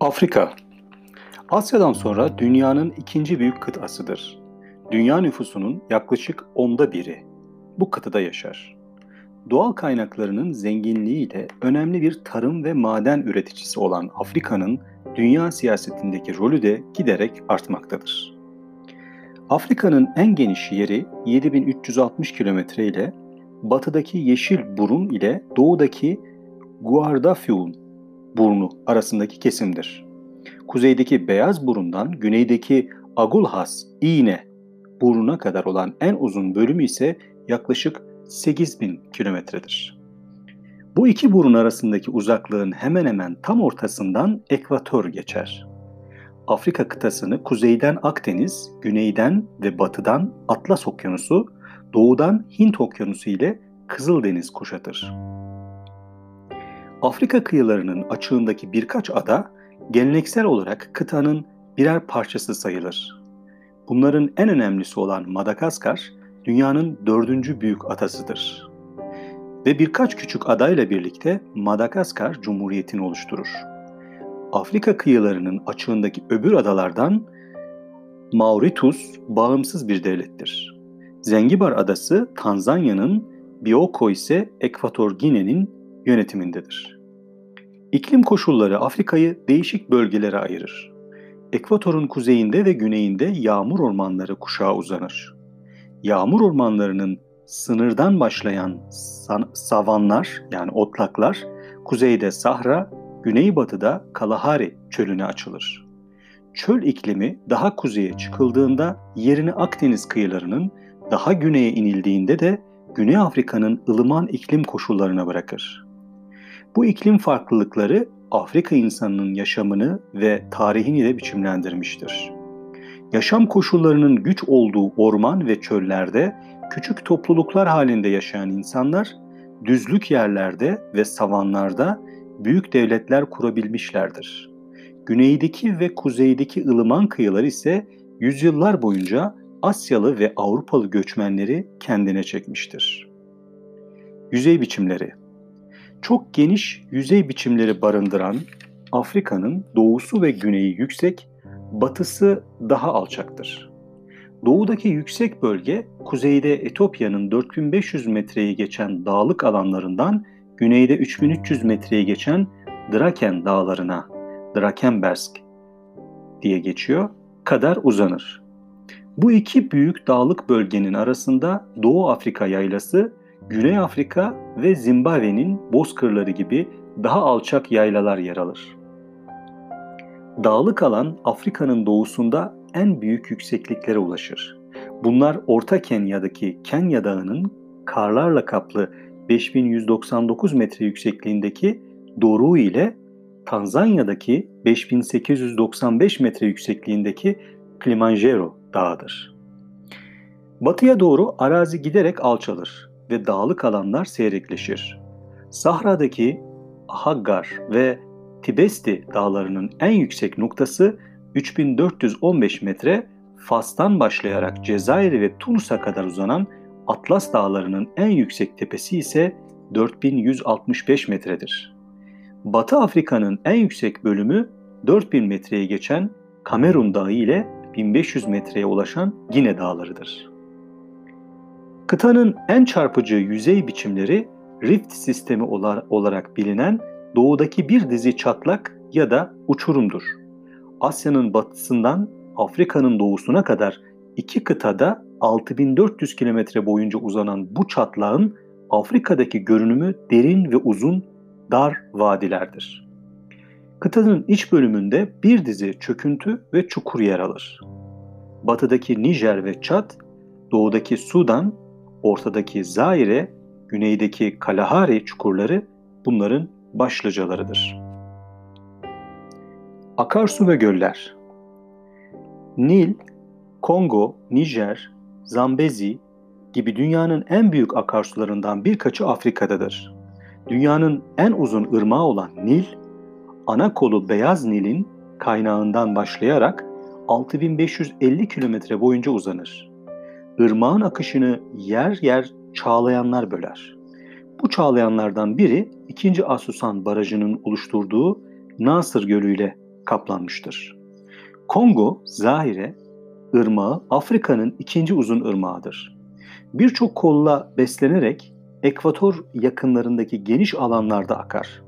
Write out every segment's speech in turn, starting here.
Afrika Asya'dan sonra dünyanın ikinci büyük kıtasıdır. Dünya nüfusunun yaklaşık onda biri bu kıtada yaşar. Doğal kaynaklarının zenginliğiyle önemli bir tarım ve maden üreticisi olan Afrika'nın dünya siyasetindeki rolü de giderek artmaktadır. Afrika'nın en geniş yeri 7360 kilometre ile batıdaki Yeşil Burun ile doğudaki Guardafui burnu arasındaki kesimdir. Kuzeydeki Beyaz Burun'dan güneydeki Agulhas iğne burnuna kadar olan en uzun bölümü ise yaklaşık 8000 kilometredir. Bu iki burun arasındaki uzaklığın hemen hemen tam ortasından ekvator geçer. Afrika kıtasını kuzeyden Akdeniz, güneyden ve batıdan Atlas Okyanusu, doğudan Hint Okyanusu ile Kızıldeniz kuşatır. Afrika kıyılarının açığındaki birkaç ada geleneksel olarak kıtanın birer parçası sayılır. Bunların en önemlisi olan Madagaskar, dünyanın dördüncü büyük atasıdır. Ve birkaç küçük adayla birlikte Madagaskar Cumhuriyeti'ni oluşturur. Afrika kıyılarının açığındaki öbür adalardan Mauritius bağımsız bir devlettir. Zengibar Adası Tanzanya'nın, Bioko ise Ekvator Gine'nin yönetimindedir. İklim koşulları Afrika'yı değişik bölgelere ayırır. Ekvatorun kuzeyinde ve güneyinde yağmur ormanları kuşağı uzanır. Yağmur ormanlarının sınırdan başlayan savanlar yani otlaklar kuzeyde Sahra, güneybatıda Kalahari çölüne açılır. Çöl iklimi daha kuzeye çıkıldığında yerini Akdeniz kıyılarının, daha güneye inildiğinde de Güney Afrika'nın ılıman iklim koşullarına bırakır. Bu iklim farklılıkları Afrika insanının yaşamını ve tarihini de biçimlendirmiştir. Yaşam koşullarının güç olduğu orman ve çöllerde küçük topluluklar halinde yaşayan insanlar düzlük yerlerde ve savanlarda büyük devletler kurabilmişlerdir. Güneydeki ve kuzeydeki ılıman kıyılar ise yüzyıllar boyunca Asyalı ve Avrupalı göçmenleri kendine çekmiştir. Yüzey biçimleri çok geniş yüzey biçimleri barındıran Afrika'nın doğusu ve güneyi yüksek, batısı daha alçaktır. Doğudaki yüksek bölge kuzeyde Etopya'nın 4500 metreyi geçen dağlık alanlarından güneyde 3300 metreyi geçen Draken dağlarına, Drakenbersk diye geçiyor, kadar uzanır. Bu iki büyük dağlık bölgenin arasında Doğu Afrika yaylası Güney Afrika ve Zimbabwe'nin bozkırları gibi daha alçak yaylalar yer alır. Dağlık alan Afrika'nın doğusunda en büyük yüksekliklere ulaşır. Bunlar Orta Kenya'daki Kenya Dağı'nın karlarla kaplı 5199 metre yüksekliğindeki Doru ile Tanzanya'daki 5895 metre yüksekliğindeki Kilimanjaro Dağı'dır. Batıya doğru arazi giderek alçalır ve dağlık alanlar seyrekleşir. Sahra'daki Haggar ve Tibesti dağlarının en yüksek noktası 3415 metre, Fas'tan başlayarak Cezayir ve Tunus'a kadar uzanan Atlas dağlarının en yüksek tepesi ise 4165 metredir. Batı Afrika'nın en yüksek bölümü 4000 metreye geçen Kamerun Dağı ile 1500 metreye ulaşan Gine Dağlarıdır. Kıtanın en çarpıcı yüzey biçimleri rift sistemi olarak bilinen doğudaki bir dizi çatlak ya da uçurumdur. Asya'nın batısından Afrika'nın doğusuna kadar iki kıtada 6400 kilometre boyunca uzanan bu çatlağın Afrika'daki görünümü derin ve uzun dar vadilerdir. Kıtanın iç bölümünde bir dizi çöküntü ve çukur yer alır. Batıdaki Nijer ve Çad, doğudaki Sudan ortadaki Zaire, güneydeki Kalahari çukurları bunların başlıcalarıdır. Akarsu ve göller Nil, Kongo, Nijer, Zambezi gibi dünyanın en büyük akarsularından birkaçı Afrika'dadır. Dünyanın en uzun ırmağı olan Nil, ana kolu Beyaz Nil'in kaynağından başlayarak 6550 kilometre boyunca uzanır ırmağın akışını yer yer çağlayanlar böler. Bu çağlayanlardan biri 2. Asusan Barajı'nın oluşturduğu Nasır Gölü ile kaplanmıştır. Kongo, Zahire, ırmağı Afrika'nın ikinci uzun ırmağıdır. Birçok kolla beslenerek ekvator yakınlarındaki geniş alanlarda akar.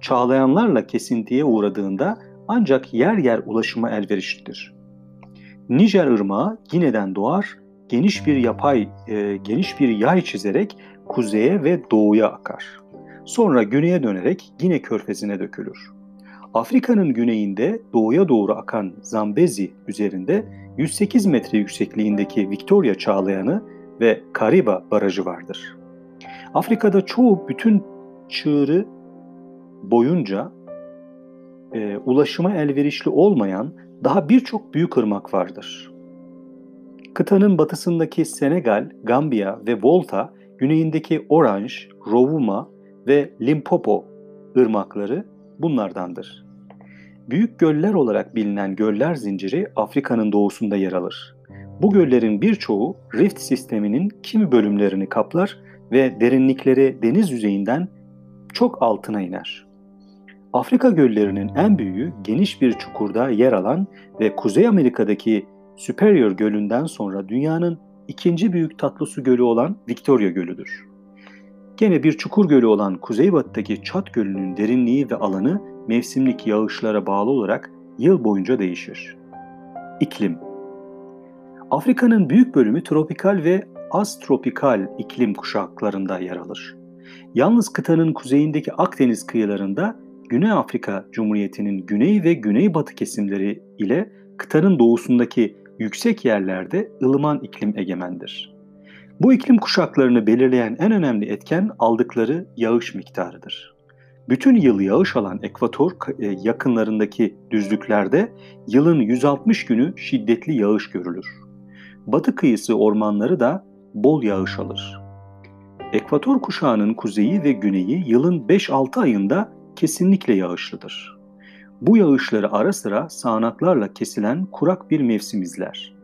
Çağlayanlarla kesintiye uğradığında ancak yer yer ulaşıma elverişlidir. Nijer Irmağı Gine'den doğar, geniş bir yapay, e, geniş bir yay çizerek kuzeye ve doğuya akar. Sonra güneye dönerek Gine körfezine dökülür. Afrika'nın güneyinde doğuya doğru akan Zambezi üzerinde 108 metre yüksekliğindeki Victoria Çağlayanı ve Kariba Barajı vardır. Afrika'da çoğu bütün çığırı boyunca e, ulaşıma elverişli olmayan daha birçok büyük ırmak vardır. Kıtanın batısındaki Senegal, Gambiya ve Volta, güneyindeki Orange, Rovuma ve Limpopo ırmakları bunlardandır. Büyük göller olarak bilinen göller zinciri Afrika'nın doğusunda yer alır. Bu göllerin birçoğu rift sisteminin kimi bölümlerini kaplar ve derinlikleri deniz yüzeyinden çok altına iner. Afrika göllerinin en büyüğü geniş bir çukurda yer alan ve Kuzey Amerika'daki Superior Gölü'nden sonra dünyanın ikinci büyük tatlı su gölü olan Victoria Gölü'dür. Gene bir çukur gölü olan kuzeybatıdaki Çat Gölü'nün derinliği ve alanı mevsimlik yağışlara bağlı olarak yıl boyunca değişir. İklim Afrika'nın büyük bölümü tropikal ve astropikal iklim kuşaklarında yer alır. Yalnız kıtanın kuzeyindeki Akdeniz kıyılarında Güney Afrika Cumhuriyeti'nin güney ve güneybatı kesimleri ile kıtanın doğusundaki yüksek yerlerde ılıman iklim egemendir. Bu iklim kuşaklarını belirleyen en önemli etken aldıkları yağış miktarıdır. Bütün yıl yağış alan ekvator e, yakınlarındaki düzlüklerde yılın 160 günü şiddetli yağış görülür. Batı kıyısı ormanları da bol yağış alır. Ekvator kuşağının kuzeyi ve güneyi yılın 5-6 ayında kesinlikle yağışlıdır. Bu yağışları ara sıra sağanaklarla kesilen kurak bir mevsim izler.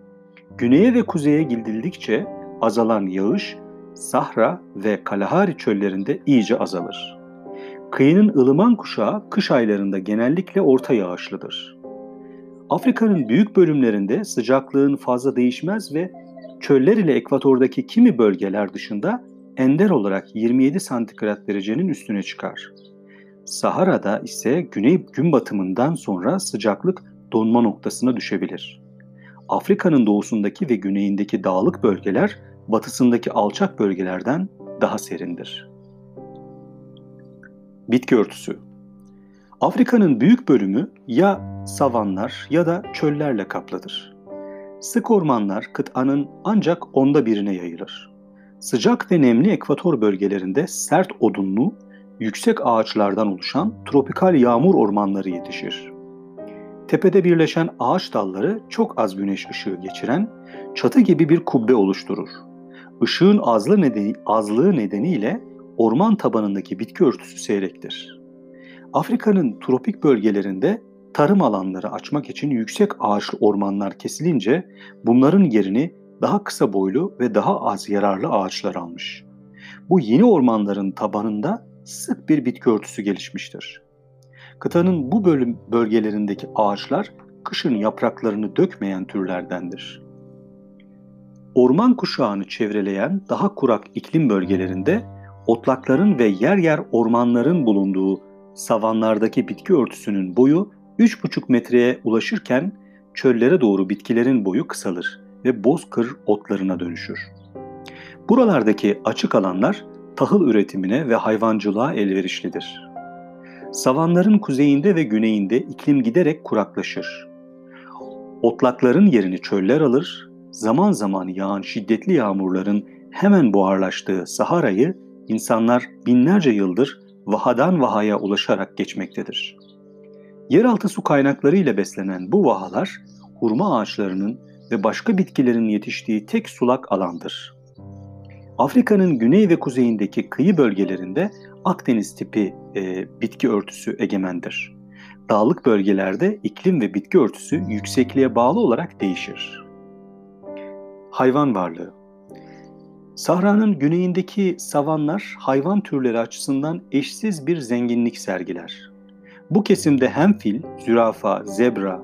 Güneye ve kuzeye gidildikçe azalan yağış Sahra ve Kalahari çöllerinde iyice azalır. Kıyının ılıman kuşağı kış aylarında genellikle orta yağışlıdır. Afrika'nın büyük bölümlerinde sıcaklığın fazla değişmez ve çöller ile ekvatordaki kimi bölgeler dışında ender olarak 27 santigrat derecenin üstüne çıkar. Sahara'da ise güney gün batımından sonra sıcaklık donma noktasına düşebilir. Afrika'nın doğusundaki ve güneyindeki dağlık bölgeler batısındaki alçak bölgelerden daha serindir. Bitki örtüsü Afrika'nın büyük bölümü ya savanlar ya da çöllerle kaplıdır. Sık ormanlar kıtanın ancak onda birine yayılır. Sıcak ve nemli ekvator bölgelerinde sert odunlu, yüksek ağaçlardan oluşan tropikal yağmur ormanları yetişir. Tepede birleşen ağaç dalları çok az güneş ışığı geçiren çatı gibi bir kubbe oluşturur. Işığın azlığı, nedeni, azlığı nedeniyle orman tabanındaki bitki örtüsü seyrektir. Afrika'nın tropik bölgelerinde tarım alanları açmak için yüksek ağaçlı ormanlar kesilince bunların yerini daha kısa boylu ve daha az yararlı ağaçlar almış. Bu yeni ormanların tabanında sık bir bitki örtüsü gelişmiştir. Kıtanın bu bölüm bölgelerindeki ağaçlar kışın yapraklarını dökmeyen türlerdendir. Orman kuşağını çevreleyen daha kurak iklim bölgelerinde otlakların ve yer yer ormanların bulunduğu savanlardaki bitki örtüsünün boyu 3,5 metreye ulaşırken çöllere doğru bitkilerin boyu kısalır ve bozkır otlarına dönüşür. Buralardaki açık alanlar tahıl üretimine ve hayvancılığa elverişlidir. Savanların kuzeyinde ve güneyinde iklim giderek kuraklaşır. Otlakların yerini çöller alır, zaman zaman yağan şiddetli yağmurların hemen buharlaştığı Sahara'yı insanlar binlerce yıldır vahadan vahaya ulaşarak geçmektedir. Yeraltı su kaynakları ile beslenen bu vahalar hurma ağaçlarının ve başka bitkilerin yetiştiği tek sulak alandır. Afrika'nın güney ve kuzeyindeki kıyı bölgelerinde Akdeniz tipi e, bitki örtüsü egemendir. Dağlık bölgelerde iklim ve bitki örtüsü yüksekliğe bağlı olarak değişir. Hayvan varlığı Sahranın güneyindeki savanlar hayvan türleri açısından eşsiz bir zenginlik sergiler. Bu kesimde hem fil, zürafa, zebra,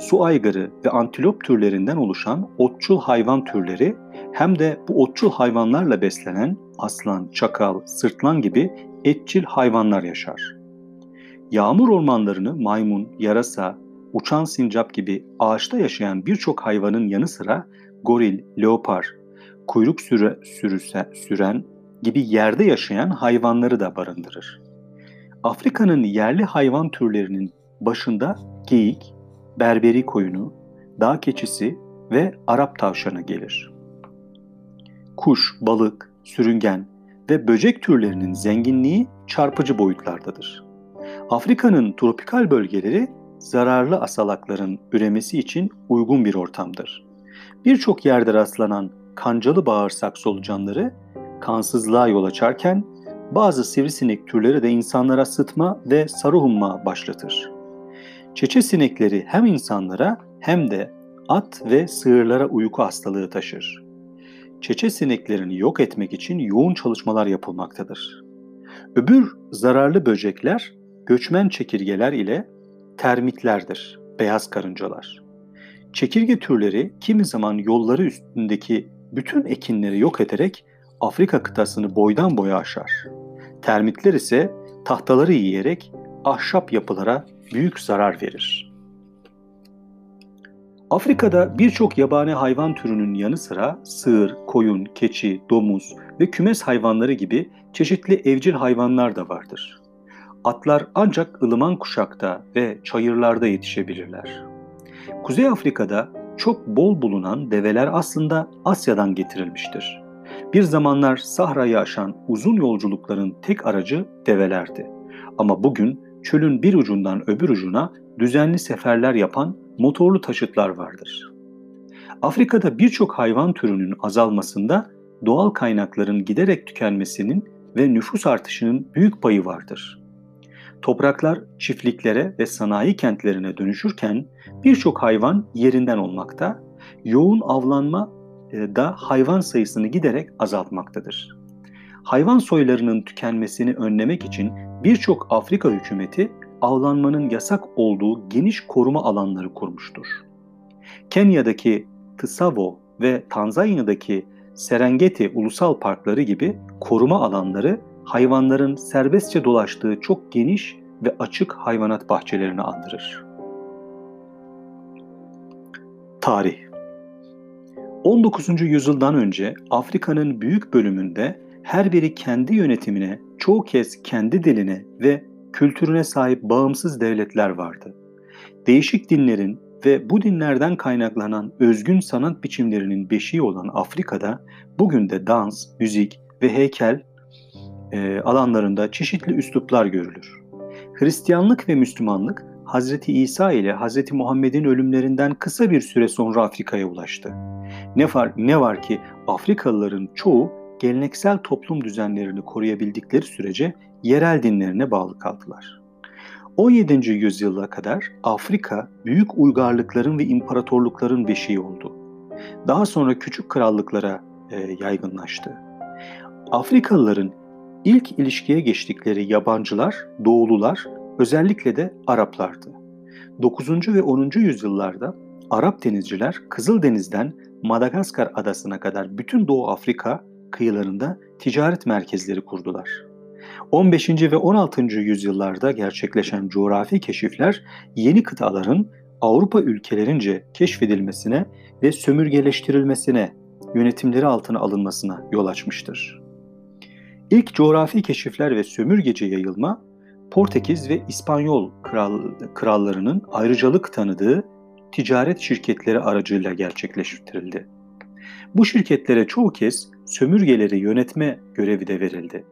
su aygırı ve antilop türlerinden oluşan otçul hayvan türleri hem de bu otçul hayvanlarla beslenen aslan, çakal, sırtlan gibi etçil hayvanlar yaşar. Yağmur ormanlarını maymun, yarasa, uçan sincap gibi ağaçta yaşayan birçok hayvanın yanı sıra goril, leopar, kuyruk süre, sürüse, süren gibi yerde yaşayan hayvanları da barındırır. Afrika'nın yerli hayvan türlerinin başında geyik, berberi koyunu, dağ keçisi ve Arap tavşanı gelir. Kuş, balık, sürüngen ve böcek türlerinin zenginliği çarpıcı boyutlardadır. Afrika'nın tropikal bölgeleri zararlı asalakların üremesi için uygun bir ortamdır. Birçok yerde rastlanan kancalı bağırsak solucanları kansızlığa yol açarken bazı sivrisinek türleri de insanlara sıtma ve sarı humma başlatır. Çeçe sinekleri hem insanlara hem de at ve sığırlara uyku hastalığı taşır. Çeçe sineklerini yok etmek için yoğun çalışmalar yapılmaktadır. Öbür zararlı böcekler göçmen çekirgeler ile termitlerdir, beyaz karıncalar. Çekirge türleri kimi zaman yolları üstündeki bütün ekinleri yok ederek Afrika kıtasını boydan boya aşar. Termitler ise tahtaları yiyerek ahşap yapılara büyük zarar verir. Afrika'da birçok yabani hayvan türünün yanı sıra sığır, koyun, keçi, domuz ve kümes hayvanları gibi çeşitli evcil hayvanlar da vardır. Atlar ancak ılıman kuşakta ve çayırlarda yetişebilirler. Kuzey Afrika'da çok bol bulunan develer aslında Asya'dan getirilmiştir. Bir zamanlar Sahra'yı aşan uzun yolculukların tek aracı develerdi. Ama bugün çölün bir ucundan öbür ucuna düzenli seferler yapan motorlu taşıtlar vardır. Afrika'da birçok hayvan türünün azalmasında doğal kaynakların giderek tükenmesinin ve nüfus artışının büyük payı vardır. Topraklar çiftliklere ve sanayi kentlerine dönüşürken birçok hayvan yerinden olmakta, yoğun avlanma e, da hayvan sayısını giderek azaltmaktadır. Hayvan soylarının tükenmesini önlemek için birçok Afrika hükümeti avlanmanın yasak olduğu geniş koruma alanları kurmuştur. Kenya'daki Tsavo ve Tanzanya'daki Serengeti ulusal parkları gibi koruma alanları hayvanların serbestçe dolaştığı çok geniş ve açık hayvanat bahçelerini andırır. Tarih 19. yüzyıldan önce Afrika'nın büyük bölümünde her biri kendi yönetimine, çoğu kez kendi diline ve kültürüne sahip bağımsız devletler vardı. Değişik dinlerin ve bu dinlerden kaynaklanan özgün sanat biçimlerinin beşiği olan Afrika'da bugün de dans, müzik ve heykel e, alanlarında çeşitli üsluplar görülür. Hristiyanlık ve Müslümanlık Hazreti İsa ile Hazreti Muhammed'in ölümlerinden kısa bir süre sonra Afrika'ya ulaştı. Ne var, ne var ki Afrikalıların çoğu geleneksel toplum düzenlerini koruyabildikleri sürece yerel dinlerine bağlı kaldılar. 17. yüzyıla kadar Afrika büyük uygarlıkların ve imparatorlukların beşiği oldu. Daha sonra küçük krallıklara e, yaygınlaştı. Afrikalıların ilk ilişkiye geçtikleri yabancılar, doğulular, özellikle de Araplardı. 9. ve 10. yüzyıllarda Arap denizciler Kızıldeniz'den Madagaskar adasına kadar bütün Doğu Afrika kıyılarında ticaret merkezleri kurdular. 15. ve 16. yüzyıllarda gerçekleşen coğrafi keşifler yeni kıtaların Avrupa ülkelerince keşfedilmesine ve sömürgeleştirilmesine, yönetimleri altına alınmasına yol açmıştır. İlk coğrafi keşifler ve sömürgeci yayılma Portekiz ve İspanyol kral, krallarının ayrıcalık tanıdığı ticaret şirketleri aracıyla gerçekleştirildi. Bu şirketlere çoğu kez sömürgeleri yönetme görevi de verildi.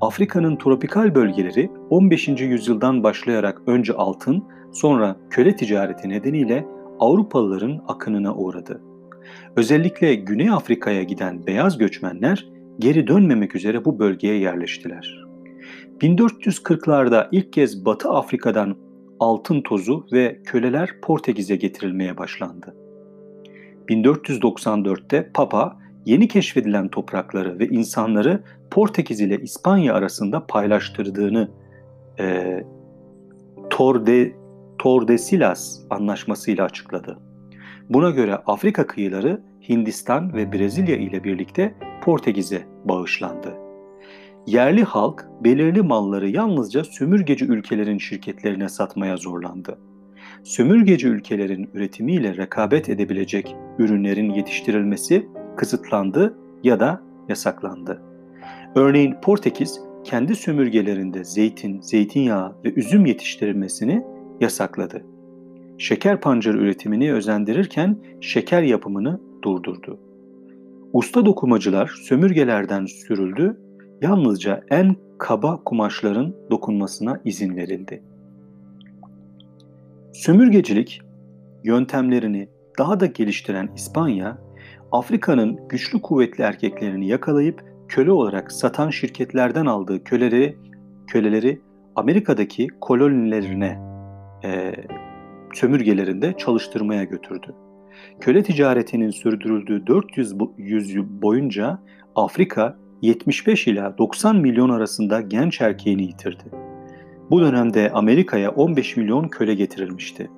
Afrika'nın tropikal bölgeleri 15. yüzyıldan başlayarak önce altın, sonra köle ticareti nedeniyle Avrupalıların akınına uğradı. Özellikle Güney Afrika'ya giden beyaz göçmenler geri dönmemek üzere bu bölgeye yerleştiler. 1440'larda ilk kez Batı Afrika'dan altın tozu ve köleler Portekiz'e getirilmeye başlandı. 1494'te Papa yeni keşfedilen toprakları ve insanları Portekiz ile İspanya arasında paylaştırdığını e, Torde, Tordesillas anlaşmasıyla açıkladı. Buna göre Afrika kıyıları Hindistan ve Brezilya ile birlikte Portekiz'e bağışlandı. Yerli halk belirli malları yalnızca sömürgeci ülkelerin şirketlerine satmaya zorlandı. Sömürgeci ülkelerin üretimiyle rekabet edebilecek ürünlerin yetiştirilmesi kısıtlandı ya da yasaklandı. Örneğin Portekiz kendi sömürgelerinde zeytin, zeytinyağı ve üzüm yetiştirilmesini yasakladı. Şeker pancarı üretimini özendirirken şeker yapımını durdurdu. Usta dokumacılar sömürgelerden sürüldü, yalnızca en kaba kumaşların dokunmasına izin verildi. Sömürgecilik yöntemlerini daha da geliştiren İspanya, Afrika'nın güçlü kuvvetli erkeklerini yakalayıp köle olarak satan şirketlerden aldığı köleleri köleleri Amerika'daki kolonilerine e, sömürgelerinde çalıştırmaya götürdü. Köle ticaretinin sürdürüldüğü 400 yüzyıl boyunca Afrika 75 ila 90 milyon arasında genç erkeğini yitirdi. Bu dönemde Amerika'ya 15 milyon köle getirilmişti.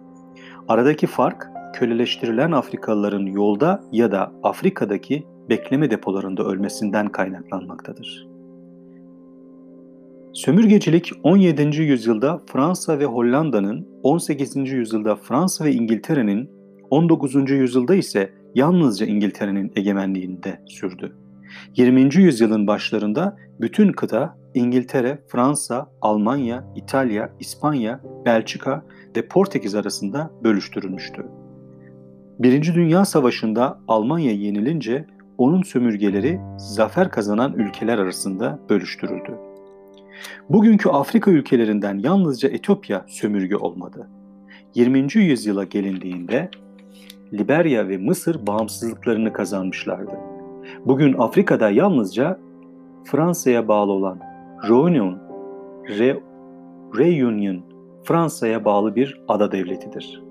Aradaki fark köleleştirilen Afrikalıların yolda ya da Afrika'daki bekleme depolarında ölmesinden kaynaklanmaktadır. Sömürgecilik 17. yüzyılda Fransa ve Hollanda'nın, 18. yüzyılda Fransa ve İngiltere'nin, 19. yüzyılda ise yalnızca İngiltere'nin egemenliğinde sürdü. 20. yüzyılın başlarında bütün kıta İngiltere, Fransa, Almanya, İtalya, İspanya, Belçika ve Portekiz arasında bölüştürülmüştü. Birinci Dünya Savaşı'nda Almanya yenilince onun sömürgeleri zafer kazanan ülkeler arasında bölüştürüldü. Bugünkü Afrika ülkelerinden yalnızca Etiyopya sömürge olmadı. 20. yüzyıla gelindiğinde Liberya ve Mısır bağımsızlıklarını kazanmışlardı. Bugün Afrika'da yalnızca Fransa'ya bağlı olan Reunion, Re, Reunion Fransa'ya bağlı bir ada devletidir.